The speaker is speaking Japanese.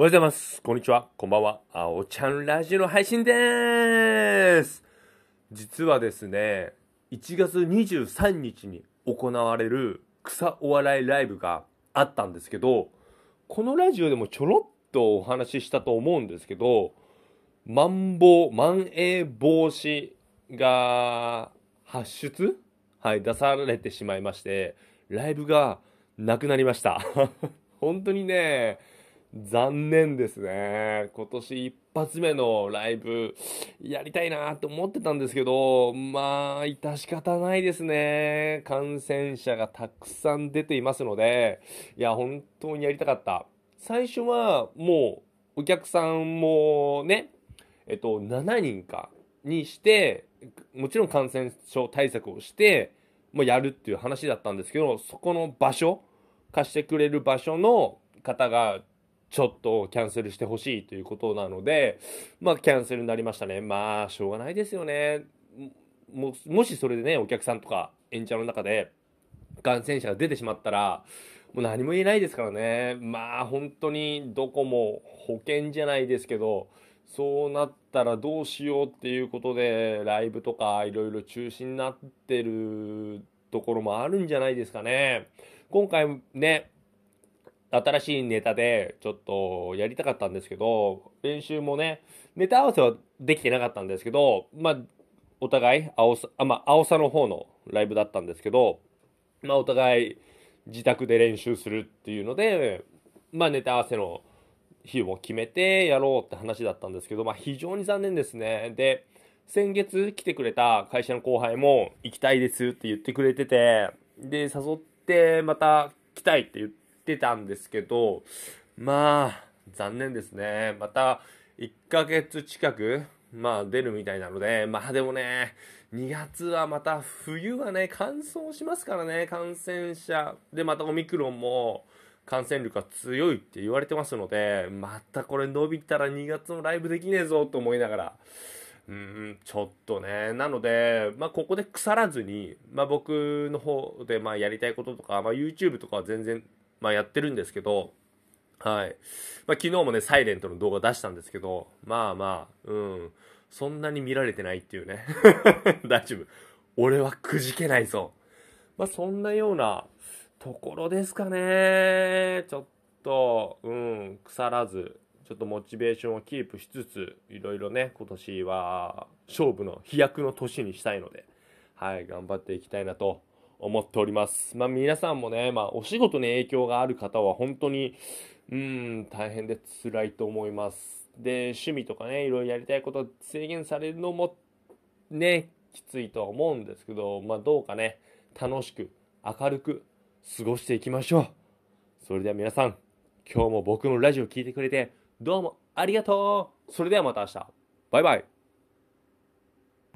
おはようございます。こんにちは。こんばんは。あおちゃんラジオの配信でーす。実はですね、1月23日に行われる草お笑いライブがあったんですけど、このラジオでもちょろっとお話ししたと思うんですけど、まん防、まん延防止が発出？はい、出されてしまいまして、ライブがなくなりました。本当にね、残念ですね。今年一発目のライブやりたいなと思ってたんですけど、まあ、致し方ないですね。感染者がたくさん出ていますので、いや、本当にやりたかった。最初はもうお客さんもね、えっと、7人かにして、もちろん感染症対策をして、もうやるっていう話だったんですけど、そこの場所、貸してくれる場所の方がちょっとキャンセルしてほしいということなので、まあキャンセルになりましたね。まあしょうがないですよね。ももしそれでね、お客さんとか演者の中で感染者が出てしまったら、もう何も言えないですからね。まあ本当にどこも保険じゃないですけど、そうなったらどうしようっていうことで、ライブとかいろいろ中止になってるところもあるんじゃないですかね。今回ね、新しいネタでちょっとやりたかったんですけど、練習もね、ネタ合わせはできてなかったんですけど、まあ、お互い、青さ、あ、まあ、青さの方のライブだったんですけど、まあ、お互い自宅で練習するっていうので、まあ、ネタ合わせの日を決めてやろうって話だったんですけど、まあ、非常に残念ですね。で、先月来てくれた会社の後輩も行きたいですって言ってくれてて、で、誘ってまた来たいって言ってたんですけど、まあ、残念ですね。また、1ヶ月近く、まあ出るみたいなので、まあでもね、2月はまた冬はね、乾燥しますからね、感染者。で、またオミクロンも感染力が強いって言われてますので、またこれ伸びたら2月のライブできねえぞと思いながら、うん、ちょっとね。なので、まあ、ここで腐らずに、まあ、僕の方で、ま、やりたいこととか、まあ、YouTube とかは全然、まあ、やってるんですけど、はい。まあ、昨日もね、サイレントの動画出したんですけど、まあまあ、うん。そんなに見られてないっていうね。大丈夫。俺はくじけないぞ。まあ、そんなようなところですかね。ちょっと、うん、腐らず、ちょっとモチベーションをキープしつつ、いろいろね、今年は勝負の飛躍の年にしたいので、はい、頑張っていきたいなと思っております。まあ皆さんもね、まあお仕事に影響がある方は本当に、うん、大変で辛いと思います。で、趣味とかね、いろいろやりたいこと制限されるのもね、きついとは思うんですけど、まあどうかね、楽しく、明るく過ごしていきましょう。それでは皆さん、今日も僕のラジオ聞いてくれて、どうもありがとうそれではまた明日。バイバイ。